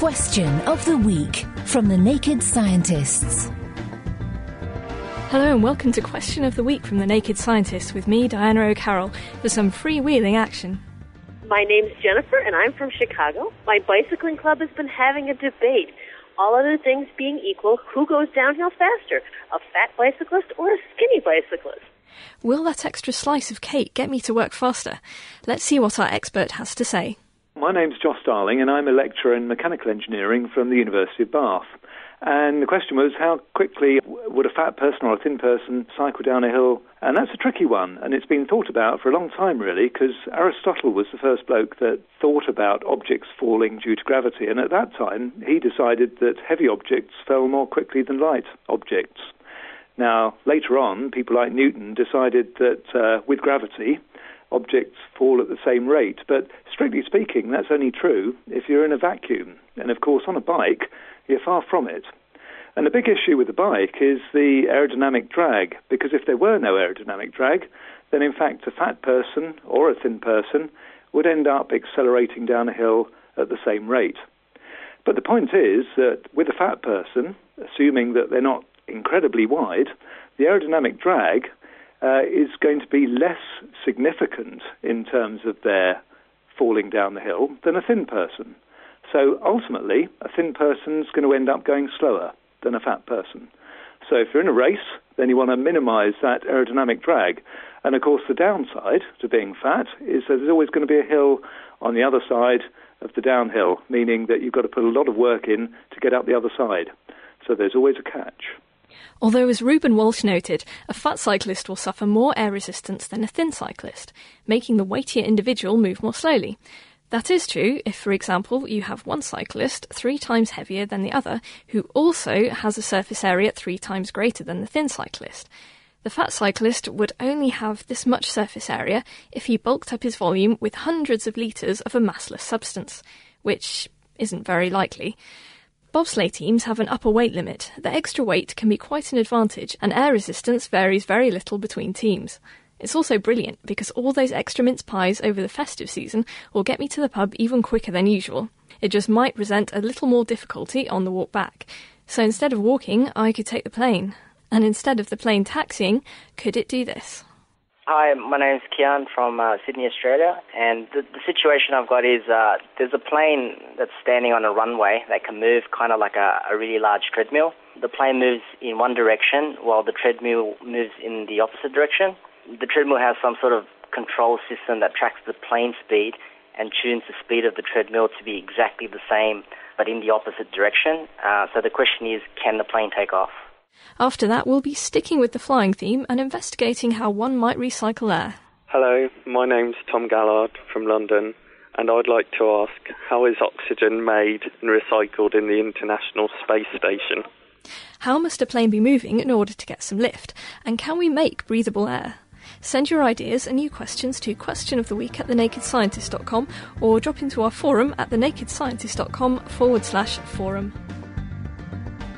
Question of the Week from the Naked Scientists. Hello and welcome to Question of the Week from the Naked Scientists with me, Diana O'Carroll, for some freewheeling action. My name's Jennifer and I'm from Chicago. My bicycling club has been having a debate. All other things being equal, who goes downhill faster, a fat bicyclist or a skinny bicyclist? Will that extra slice of cake get me to work faster? Let's see what our expert has to say. My name's Josh Darling, and I'm a lecturer in mechanical engineering from the University of Bath. And the question was, how quickly would a fat person or a thin person cycle down a hill? And that's a tricky one, and it's been thought about for a long time, really, because Aristotle was the first bloke that thought about objects falling due to gravity. And at that time, he decided that heavy objects fell more quickly than light objects. Now, later on, people like Newton decided that uh, with gravity, objects fall at the same rate. But strictly speaking, that's only true if you're in a vacuum. And of course, on a bike, you're far from it. And the big issue with the bike is the aerodynamic drag, because if there were no aerodynamic drag, then in fact a fat person or a thin person would end up accelerating down a hill at the same rate. But the point is that with a fat person, assuming that they're not incredibly wide, the aerodynamic drag uh, is going to be less significant in terms of their falling down the hill than a thin person. So ultimately, a thin person's going to end up going slower than a fat person. So if you're in a race, then you want to minimize that aerodynamic drag. And of course, the downside to being fat is that there's always going to be a hill on the other side of the downhill, meaning that you've got to put a lot of work in to get up the other side. So there's always a catch. Although, as Reuben Walsh noted, a fat cyclist will suffer more air resistance than a thin cyclist, making the weightier individual move more slowly. That is true if, for example, you have one cyclist three times heavier than the other who also has a surface area three times greater than the thin cyclist. The fat cyclist would only have this much surface area if he bulked up his volume with hundreds of litres of a massless substance, which isn't very likely. Bobsleigh teams have an upper weight limit. The extra weight can be quite an advantage, and air resistance varies very little between teams. It's also brilliant because all those extra mince pies over the festive season will get me to the pub even quicker than usual. It just might present a little more difficulty on the walk back. So instead of walking, I could take the plane. And instead of the plane taxiing, could it do this? Hi, my name's Kian from uh, Sydney, Australia, and the, the situation I've got is uh, there's a plane that's standing on a runway that can move kind of like a, a really large treadmill. The plane moves in one direction while the treadmill moves in the opposite direction. The treadmill has some sort of control system that tracks the plane speed and tunes the speed of the treadmill to be exactly the same but in the opposite direction. Uh, so the question is, can the plane take off? After that, we'll be sticking with the flying theme and investigating how one might recycle air. Hello, my name's Tom Gallard from London, and I'd like to ask how is oxygen made and recycled in the International Space Station? How must a plane be moving in order to get some lift? And can we make breathable air? Send your ideas and new questions to question of the week at thenakedscientist.com or drop into our forum at thenakedscientist.com forward slash forum.